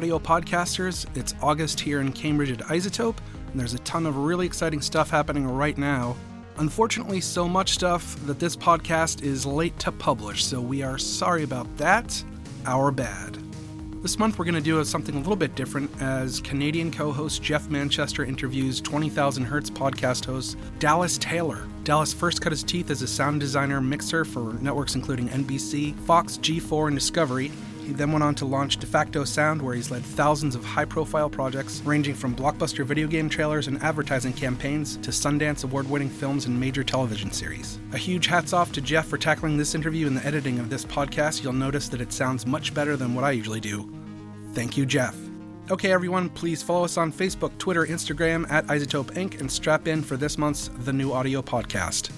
Audio podcasters. It's August here in Cambridge at iZotope, and there's a ton of really exciting stuff happening right now. Unfortunately, so much stuff that this podcast is late to publish, so we are sorry about that. Our bad. This month, we're going to do something a little bit different as Canadian co host Geoff Manchester interviews 20,000 Hertz podcast host Dallas Taylor. Dallas first cut his teeth as a sound designer mixer for networks including NBC, Fox, G4, and Discovery. He then went on to launch Defacto Sound, where he's led thousands of high profile projects ranging from blockbuster video game trailers and advertising campaigns to Sundance award winning films and major television series. A huge hats off to Geoff for tackling this interview and the editing of this podcast. You'll notice that it sounds much better than what I usually do. Thank you, Geoff. Okay, everyone, please follow us on Facebook, Twitter, Instagram at iZotope Inc. and strap in for this month's The New Audio Podcast.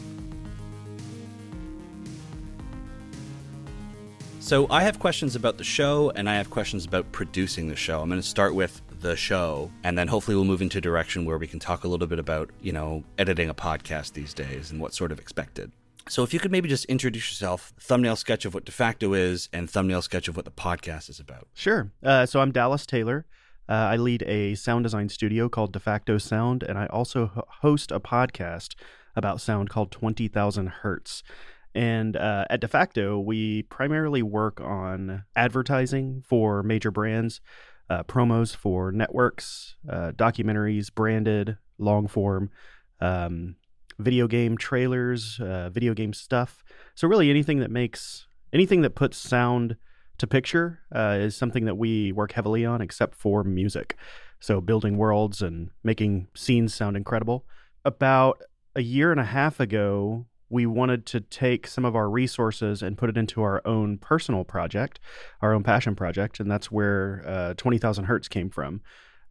So I have questions about the show and I have questions about producing the show. I'm going to start with the show and then hopefully we'll move into a direction where we can talk a little bit about, you know, editing a podcast these days and what's sort of expected. So if you could maybe just introduce yourself, thumbnail sketch of what Defacto is and thumbnail sketch of what the podcast is about. Sure. Uh, so I'm Dallas Taylor. Uh, I lead a sound design studio called Defacto Sound, and I also host a podcast about sound called 20,000 Hertz. And uh, at Defacto, we primarily work on advertising for major brands, uh, promos for networks, uh, documentaries, branded, long form, um, video game trailers, uh, video game stuff. So, really, anything that makes anything that puts sound to picture uh, is something that we work heavily on, except for music. So, building worlds and making scenes sound incredible. About a year and a half ago, we wanted to take some of our resources and put it into our own personal project, our own passion project, and that's where uh, 20,000 Hertz came from.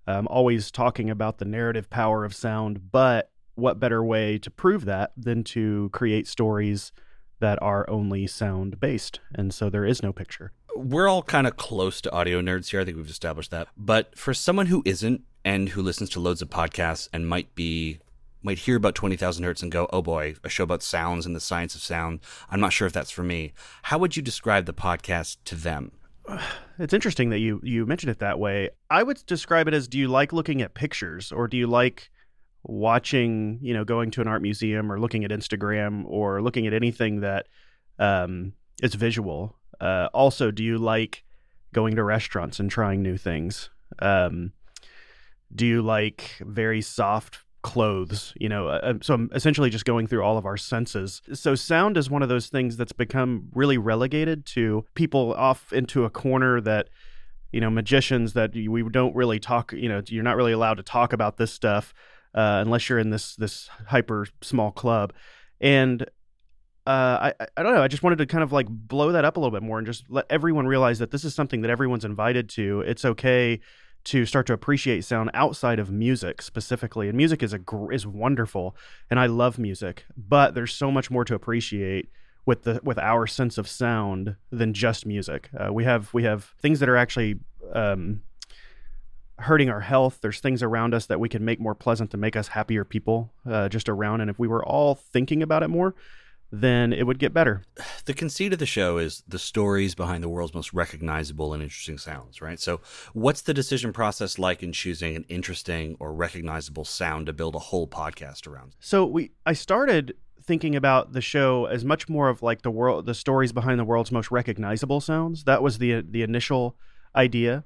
I'm always talking about the narrative power of sound, but what better way to prove that than to create stories that are only sound based? And so there is no picture. We're all kind of close to audio nerds here. I think we've established that. But for someone who isn't and who listens to loads of podcasts and might be might hear about 20,000 hertz and go, oh boy, a show about sounds and the science of sound. I'm not sure if that's for me. How would you describe the podcast to them? It's interesting that you, you mentioned it that way. I would describe it as do you like looking at pictures or do you like watching, you know, going to an art museum or looking at Instagram or looking at anything that um, is visual? Uh, also, do you like going to restaurants and trying new things? Um, do you like very soft clothes you know uh, so i'm essentially just going through all of our senses so sound is one of those things that's become really relegated to people off into a corner that you know magicians that we don't really talk you know you're not really allowed to talk about this stuff uh, unless you're in this this hyper small club and uh, I, I don't know. I just wanted to kind of like blow that up a little bit more and just let everyone realize that this is something that everyone's invited to. It's okay to start to appreciate sound outside of music specifically. And music is a is wonderful, and I love music, but there's so much more to appreciate with the with our sense of sound than just music. Uh, we have we have things that are actually um, hurting our health. There's things around us that we can make more pleasant to make us happier people uh, just around. And if we were all thinking about it more, then it would get better. The conceit of the show is the stories behind the world's most recognizable and interesting sounds, right? So, what's the decision process like in choosing an interesting or recognizable sound to build a whole podcast around? So, we I started thinking about the show as much more of like the world the stories behind the world's most recognizable sounds. That was the the initial idea.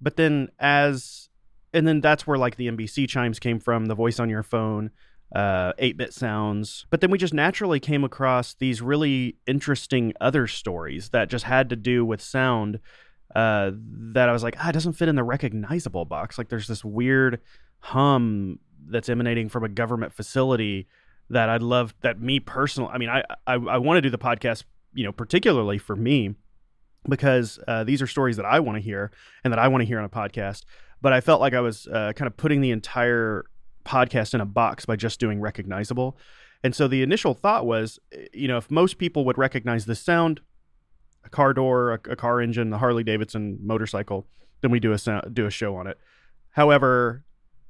But then as and then that's where like the NBC chimes came from, the voice on your phone uh, 8-bit sounds. But then we just naturally came across these really interesting other stories that just had to do with sound uh, that i was like ah, it doesn't fit in the recognizable box. Like there's this weird hum that's emanating from a government facility that i'd love that me personally i mean i i, I want to do the podcast you know particularly for me because uh, these are stories that i want to hear and that i want to hear on a podcast. But i felt like i was uh, kind of putting the entire podcast in a box by just doing recognizable. And so the initial thought was, eh, you know, if most people would recognize this sound, a car door, a, a car engine, the Harley Davidson motorcycle, then we do a sound, do a show on it. However,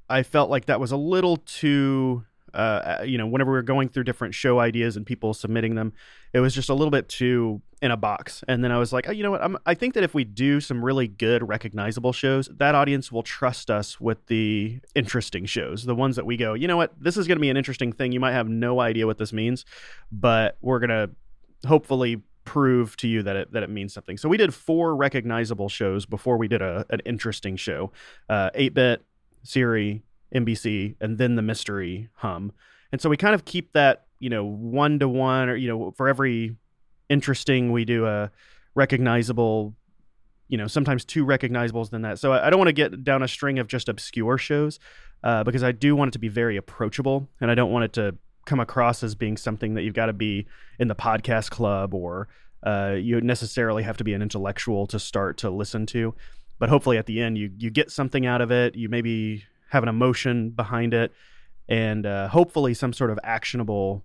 I felt like that was a little too uh, you know, whenever we were going through different show ideas and people submitting them, it was just a little bit too in a box. And then I was like, oh, you know what? I'm, I think that if we do some really good, recognizable shows, that audience will trust us with the interesting shows, the ones that we go, you know what? This is going to be an interesting thing. You might have no idea what this means, but we're going to hopefully prove to you that it that it means something. So we did four recognizable shows before we did a an interesting show. Uh 8-bit, Siri, NBC, and then the mystery hum. And so we kind of keep that, you know, one to one or you know, for every interesting we do a recognizable you know sometimes two recognizables than that so i, I don't want to get down a string of just obscure shows uh, because i do want it to be very approachable and i don't want it to come across as being something that you've got to be in the podcast club or uh, you necessarily have to be an intellectual to start to listen to. But hopefully, at the end, you you get something out of it. You maybe have an emotion behind it, and uh, hopefully, some sort of actionable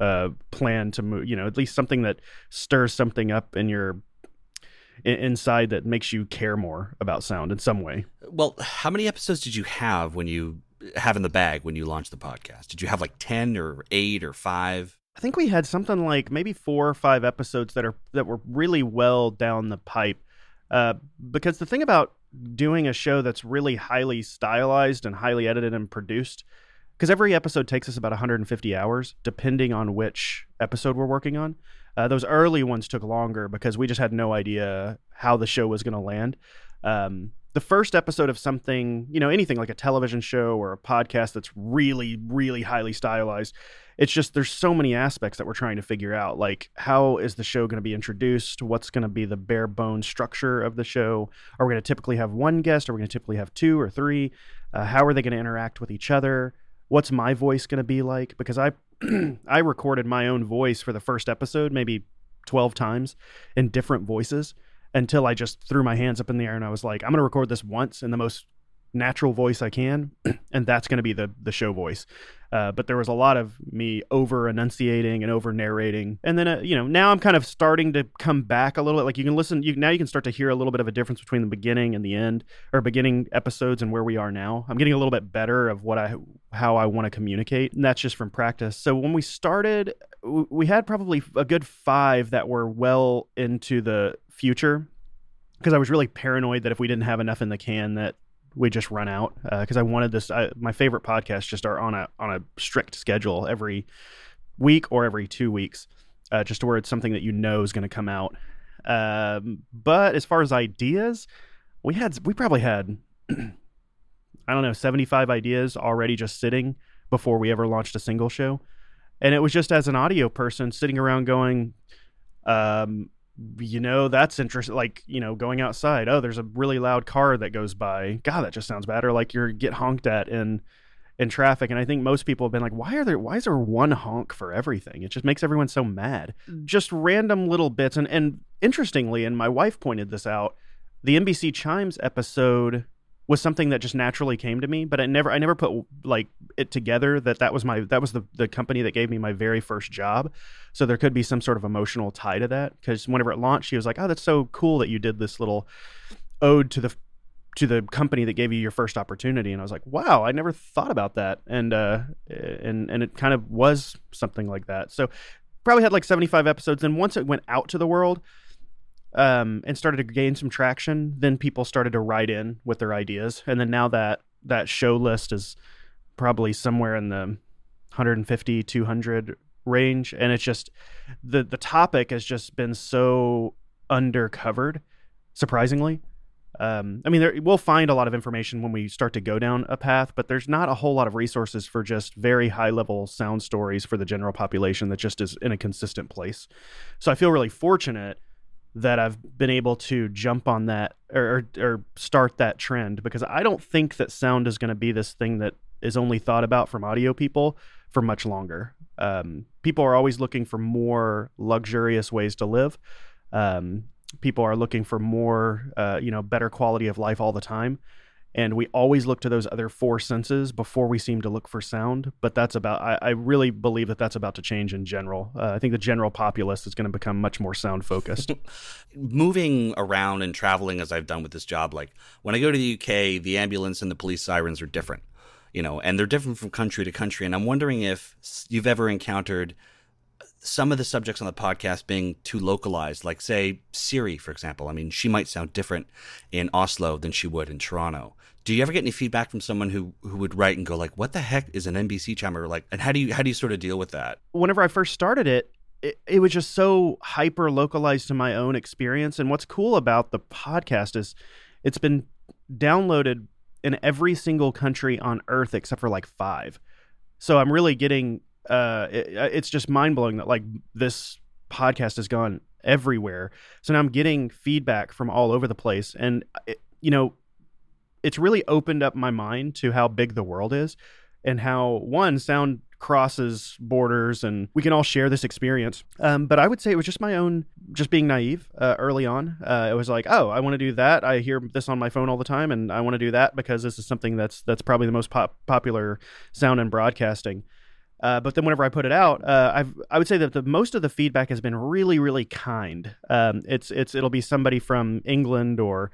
uh, plan to move. You know, at least something that stirs something up in your inside that makes you care more about sound in some way. Well, how many episodes did you have when you have in the bag when you launched the podcast? Did you have like 10 or 8 or 5? I think we had something like maybe 4 or 5 episodes that are that were really well down the pipe. Uh, because the thing about doing a show that's really highly stylized and highly edited and produced because every episode takes us about 150 hours depending on which episode we're working on. Uh, those early ones took longer because we just had no idea how the show was going to land. Um, the first episode of something, you know, anything like a television show or a podcast that's really, really highly stylized, it's just there's so many aspects that we're trying to figure out. Like, how is the show going to be introduced? What's going to be the bare bones structure of the show? Are we going to typically have one guest? Are we going to typically have two or three? Uh, how are they going to interact with each other? What's my voice going to be like? Because I I recorded my own voice for the first episode maybe 12 times in different voices until I just threw my hands up in the air and I was like, I'm going to record this once in the most natural voice I can, and that's going to be the the show voice. Uh, but there was a lot of me over enunciating and over narrating, and then uh, you know now I'm kind of starting to come back a little bit. Like you can listen, you now you can start to hear a little bit of a difference between the beginning and the end, or beginning episodes and where we are now. I'm getting a little bit better of what I how I want to communicate, and that's just from practice. So when we started, we had probably a good five that were well into the future because I was really paranoid that if we didn't have enough in the can that we just run out because uh, I wanted this. I, my favorite podcasts just are on a on a strict schedule every week or every two weeks, uh, just to where it's something that you know is going to come out. Um, but as far as ideas, we had we probably had I don't know seventy five ideas already just sitting before we ever launched a single show, and it was just as an audio person sitting around going. Um, you know that's interesting like you know going outside oh there's a really loud car that goes by. God that just sounds bad. Or like you're get honked at in in traffic. And i think most people have been like why are there why is there one honk for everything? It just makes everyone so mad. Mm. Just random little bits. And and interestingly and my wife pointed this out the nbc chimes episode was something that just naturally came to me but i never i never put like it together that that was my that was the the company that gave me my very first job. So there could be some sort of emotional tie to that because whenever it launched she was like oh that's so cool that you did this little ode to the to the company that gave you your first opportunity. And i was like wow i never thought about that. And uh and and it kind of was something like that. So probably had like 75 episodes. And once it went out to the world um, and started to gain some traction, then people started to write in with their ideas, and then now that that show list is probably somewhere in the 150 200 range. And it's just the the topic has just been so undercovered surprisingly. Um, I mean, there, we'll find a lot of information when we start to go down a path, but there's not a whole lot of resources for just very high level sound stories for the general population that just is in a consistent place. So I feel really fortunate that I've been able to jump on that or, or, start that trend because I don't think that sound is going to be this thing that is only thought about from audio people for much longer. Um, people are always looking for more luxurious ways to live. Um, people are looking for more, uh, you know, better quality of life all the time and we always look to those other four senses before we seem to look for sound but that's about i, I really believe that that's about to change in general uh, i think the general populace is going to become much more sound focused moving around and traveling as i've done with this job like when i go to the uk the ambulance and the police sirens are different you know, and they're different from country to country. And I'm wondering if you've ever encountered some of the subjects on the podcast being too localized, like say Siri, for example. I mean, she might sound different in Oslo than she would in Toronto. Do you ever get any feedback from someone who who would write and go like, "What the heck is an NBC channel?" Like, and how do you how do you sort of deal with that? Whenever I first started it, it, it was just so hyper localized to my own experience. And what's cool about the podcast is it's been downloaded in every single country on Earth except for like five. So I'm really getting uh, it, it's just mind blowing that like this podcast has gone everywhere. So now I'm getting feedback from all over the place, and it, you know, it's really opened up my mind to how big the world is, and how one sound crosses borders and we can all share this experience. Um, but i would say it was just my own just being naive uh, early on. Uh, it was like oh i want to do that. I hear this on my phone all the time and i want to do that because this is something that's that's probably the most pop- popular sound in broadcasting uh, but then whenever I put it out, uh, I've I would say that the most of the feedback has been really really kind. Um, it's it's it'll be somebody from England or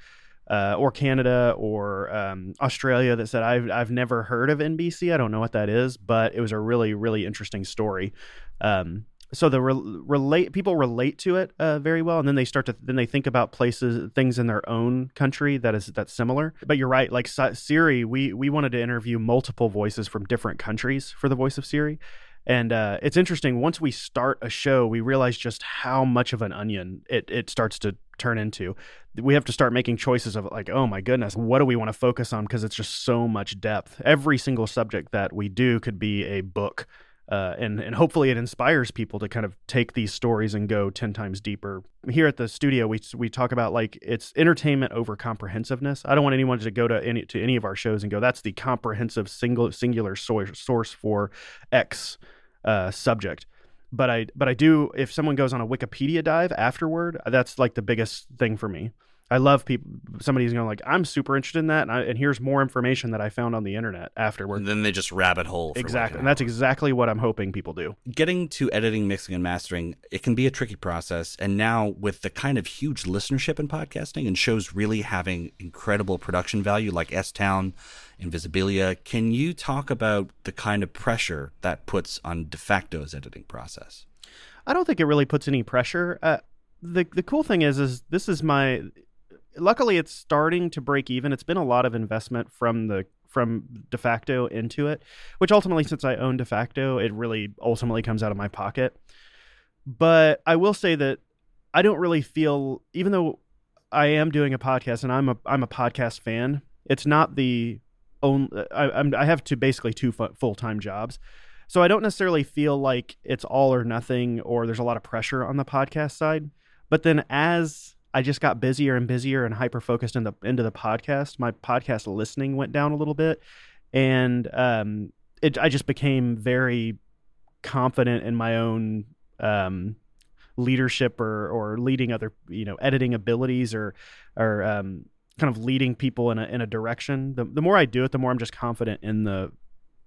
uh, or Canada or um, Australia that said I've I've never heard of NBC. I don't know what that is, but it was a really really interesting story. Um, so the re- relate people relate to it uh, very well, and then they start to then they think about places things in their own country that is that's similar. But you're right, like Siri, we we wanted to interview multiple voices from different countries for the voice of Siri. And uh, it's interesting. Once we start a show, we realize just how much of an onion it, it starts to turn into. We have to start making choices of like, oh my goodness, what do we want to focus on? Because it's just so much depth. Every single subject that we do could be a book uh, and and hopefully it inspires people to kind of take these stories and go ten times deeper. Here at the studio, we we talk about like it's entertainment over comprehensiveness. I don't want anyone to go to any to any of our shows and go that's the comprehensive single singular source source for X uh, subject. But I but I do if someone goes on a Wikipedia dive afterward, that's like the biggest thing for me. I love people. Somebody's going like, I'm super interested in that, and, I, and, here's more information that I found on the internet afterward. And then they just rabbit hole. exactly, and that's exactly what I'm hoping people do. Getting to editing, mixing, and mastering, it can be a tricky process. And now with the kind of huge listenership in podcasting and shows really having incredible production value, like S Town, Invisibilia, can you talk about the kind of pressure that puts on Defacto's editing process? I don't think it really puts any pressure. Uh, the the cool thing is, is this is my luckily it's starting to break even. It's been a lot of investment from the from Defacto into it, which ultimately, since I own Defacto, it really ultimately comes out of my pocket. But I will say that I don't really feel, even though I am doing a podcast and I'm a I'm a podcast fan, it's not the only I, I'm I have to basically two full time jobs. So I don't necessarily feel like it's all or nothing or there's a lot of pressure on the podcast side. But then as I just got busier and busier and hyper focused in the into the podcast. My podcast listening went down a little bit, and um, it I just became very confident in my own um, leadership or or leading other you know editing abilities or or um, kind of leading people in a in a direction. The the more I do it, the more I'm just confident in the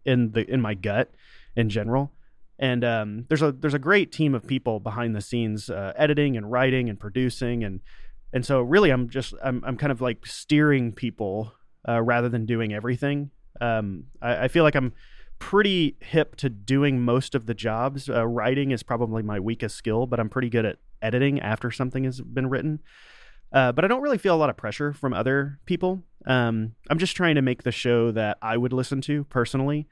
in the in my gut in general and um, there's a there's a great team of people behind the scenes uh, editing and writing and producing and and so really I'm just I'm I'm kind of like steering people uh, rather than doing everything. Um, I, I, feel like I'm pretty hip to doing most of the jobs. Uh, writing is probably my weakest skill, but I'm pretty good at editing after something has been written. Uh, but I don't really feel a lot of pressure from other people. Um, I'm just trying to make the show that I would listen to personally.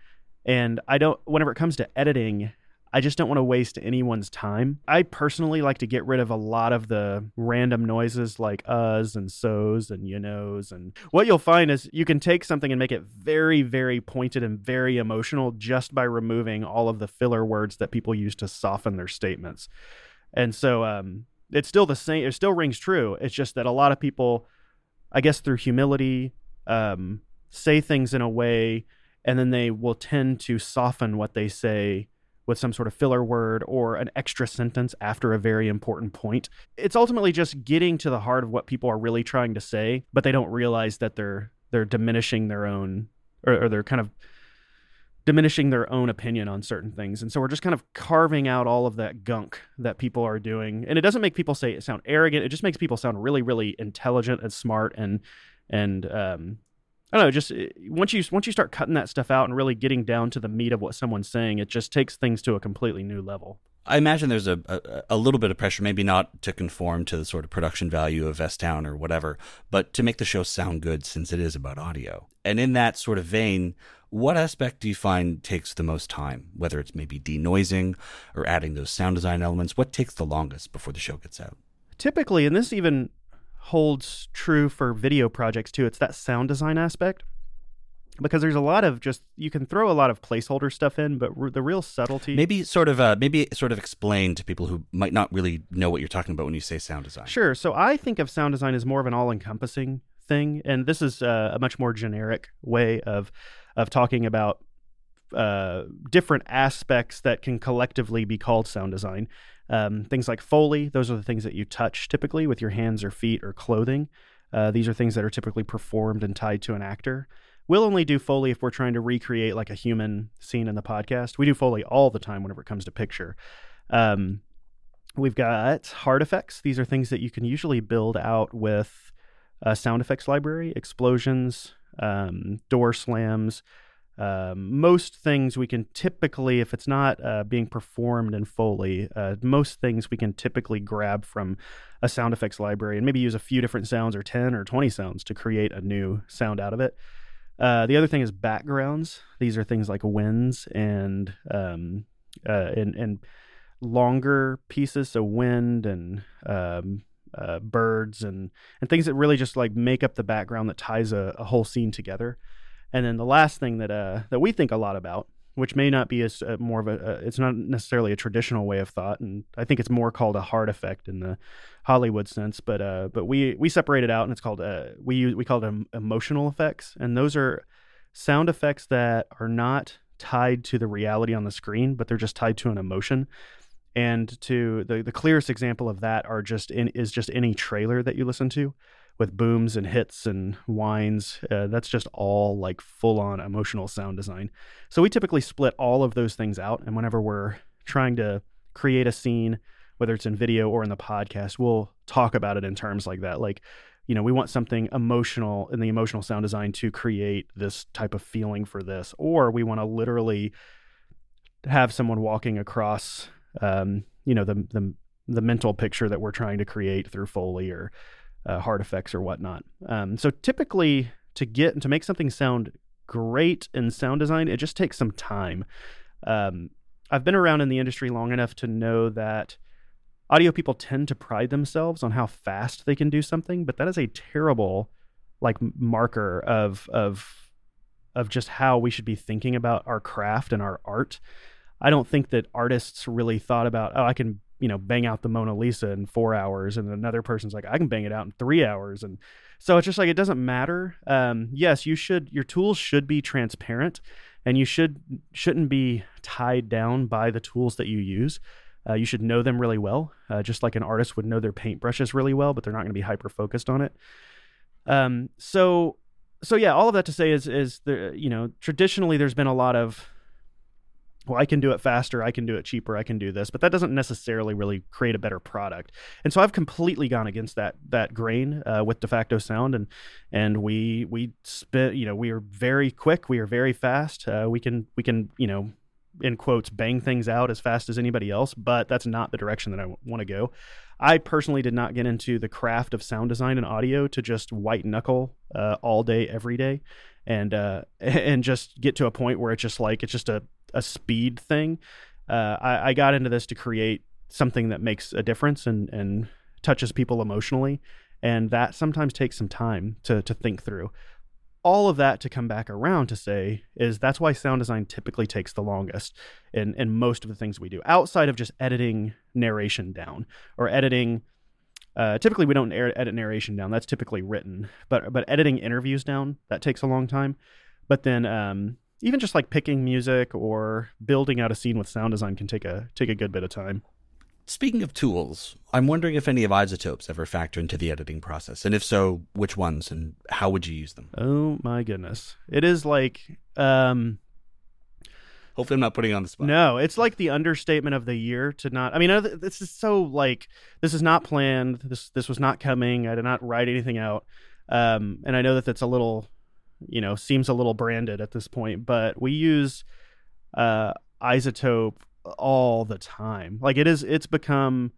And I don't, whenever it comes to editing, I just don't want to waste anyone's time. I personally like to get rid of a lot of the random noises like uhs and so's and you knows. And what you'll find is you can take something and make it very, very pointed and very emotional just by removing all of the filler words that people use to soften their statements. And so um, it's still the same, it still rings true. It's just that a lot of people, I guess through humility, um, say things in a way and then they will tend to soften what they say with some sort of filler word or an extra sentence after a very important point. It's ultimately just getting to the heart of what people are really trying to say, but they don't realize that they're they're diminishing their own or, or they're kind of diminishing their own opinion on certain things. And so we're just kind of carving out all of that gunk that people are doing. And it doesn't make people say sound arrogant. It just makes people sound really, really intelligent and smart and and um, I don't know, just uh, once you once you start cutting that stuff out and really getting down to the meat of what someone's saying, it just takes things to a completely new level. I imagine there's a, a, a little bit of pressure, maybe not to conform to the sort of production value of S Town or whatever, but to make the show sound good since it is about audio. And in that sort of vein, what aspect do you find takes the most time? Whether it's maybe denoising or adding those sound design elements, what takes the longest before the show gets out? Typically, and this even holds true for video projects too, it's that sound design aspect because there's a lot of just you can throw a lot of placeholder stuff in, but r- the real subtlety. Maybe sort of uh, maybe sort of explain to people who might not really know what you're talking about when you say sound design. Sure. So I think of sound design as more of an all-encompassing thing, and this is uh, a much more generic way of of talking about uh, different aspects that can collectively be called sound design. Um, things like Foley, those are the things that you touch typically with your hands or feet or clothing. Uh, these are things that are typically performed and tied to an actor. We'll only do Foley if we're trying to recreate like a human scene in the podcast. We do Foley all the time whenever it comes to picture. Um, we've got hard effects. These are things that you can usually build out with a sound effects library, explosions, um, door slams. Um, most things we can typically, if it's not uh, being performed in Foley, uh, most things we can typically grab from a sound effects library and maybe use a few different sounds or 10 or 20 sounds to create a new sound out of it. Uh, the other thing is backgrounds. These are things like winds and um, uh, and and longer pieces, so wind and um, uh, birds and and things that really just like make up the background that ties a, a whole scene together. And then the last thing that uh, that we think a lot about, which may not be as uh, more of a, uh, it's not necessarily a traditional way of thought, and I think it's more called a hard effect in the Hollywood sense. But uh, but we we separate it out, and it's called uh, we use we call it emotional effects, and those are sound effects that are not tied to the reality on the screen, but they're just tied to an emotion and to the the clearest example of that are just in is just any trailer that you listen to with booms and hits and whines uh, that's just all like full on emotional sound design. So we typically split all of those things out and whenever we're trying to create a scene whether it's in video or in the podcast we'll talk about it in terms like that. Like you know we want something emotional in the emotional sound design to create this type of feeling for this or we want to literally have someone walking across um, you know the the the mental picture that we're trying to create through Foley or uh, hard effects or whatnot. Um, so typically, to get to make something sound great in sound design, it just takes some time. Um, I've been around in the industry long enough to know that audio people tend to pride themselves on how fast they can do something, but that is a terrible like marker of of of just how we should be thinking about our craft and our art. I don't think that artists really thought about, oh, I can, you know, bang out the Mona Lisa in four hours, and another person's like, I can bang it out in three hours, and so it's just like it doesn't matter. Um, yes, you should. Your tools should be transparent, and you should shouldn't be tied down by the tools that you use. Uh, you should know them really well, uh, just like an artist would know their paintbrushes really well, but they're not going to be hyper focused on it. Um, so, so yeah, all of that to say is is the you know traditionally there's been a lot of well, I can do it faster, I can do it cheaper, I can do this, but that doesn't necessarily really create a better product. And so I've completely gone against that that grain uh, with Defacto Sound, and and we we spit, you know, we are very quick, we are very fast, uh, we can we can you know, in quotes, bang things out as fast as anybody else, but that's not the direction that I w- want to go. I personally did not get into the craft of sound design and audio to just white knuckle uh, all day, every day, and uh, and just get to a point where it's just like it's just a a speed thing. Uh, I, I got into this to create something that makes a difference and and touches people emotionally, and that sometimes takes some time to to think through. All of that to come back around to say is that's why sound design typically takes the longest in in most of the things we do outside of just editing narration down or editing uh, typically, we don't edit narration down. That's typically written, but but editing interviews down that takes a long time. But then um, even just like picking music or building out a scene with sound design can take a take a good bit of time. Speaking of tools, I'm wondering if any of iZotope's ever factor into the editing process, and if so, which ones and how would you use them? Oh my goodness, it is like. Um, Hopefully, I'm not putting on the spot. No, it's like the understatement of the year to not. I mean, this is so like this is not planned. This this was not coming. I did not write anything out, um, and I know that that's a little you know seems a little branded at this point, but we use uh, iZotope all the time. Like it is, it's become.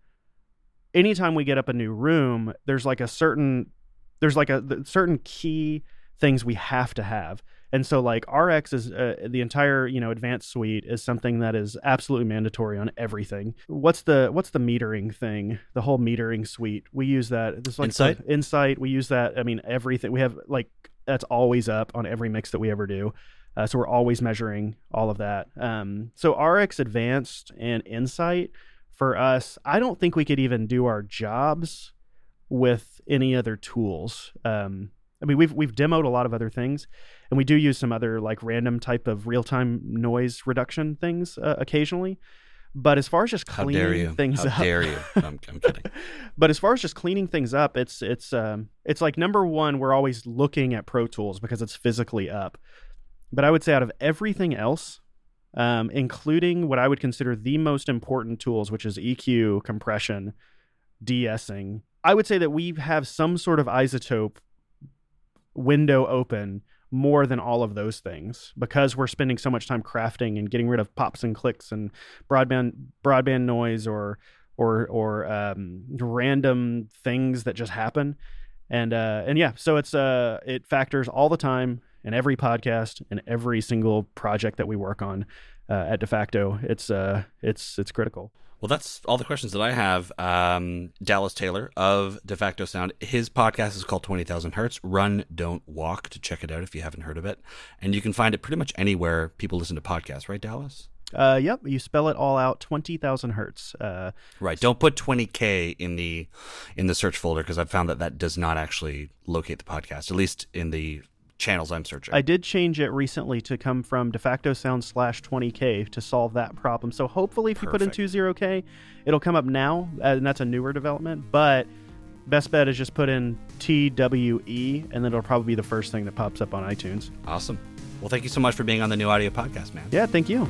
Anytime we get up a new room, there's like a certain, there's like a certain key things we have to have. And so like RX is uh, the entire, you know, advanced suite is something that is absolutely mandatory on everything. What's the what's the metering thing? The whole metering suite. We use that. This like Insight? Insight. We use that. I mean, everything. We have like that's always up on every mix that we ever do. Uh, so we're always measuring all of that. Um, so RX Advanced and Insight for us, I don't think we could even do our jobs with any other tools. Um, I mean, we've we've demoed a lot of other things, and we do use some other like random type of real time noise reduction things uh, occasionally. But as far as just How dare you? cleaning things How up, dare you? I'm, I'm kidding. but as far as just cleaning things up, it's it's um it's like number one, we're always looking at Pro Tools because it's physically up. But I would say out of everything else, um, including what I would consider the most important tools, which is EQ, compression, de-essing, I would say that we have some sort of iZotope window open more than all of those things because we're spending so much time crafting and getting rid of pops and clicks and broadband broadband noise or or or um, random things that just happen. And uh and yeah so it's uh it factors all the time in every podcast and every single project that we work on uh, at Defacto. It's uh it's it's critical Well, that's all the questions that I have. Um, Dallas Taylor of Defacto Sound. His podcast is called 20,000 Hertz. Run, Don't Walk to check it out if you haven't heard of it. And you can find it pretty much anywhere people listen to podcasts, right, Dallas? uh yep you spell it all out 20000 hertz uh Right. Don't put 20K in the in the search folder because I've found that that does not actually locate the podcast, at least in the channels I'm searching. I did change it recently to come from de facto sound slash 20k to solve that problem. So hopefully, if you put in Perfect. 20k, it'll come up now, uh, and that's a newer development. But best bet is just put in TWE, and then it'll probably be the first thing that pops up on iTunes. awesome. Well, thank you so much for being on the New Audio Podcast, man. Yeah, thank you.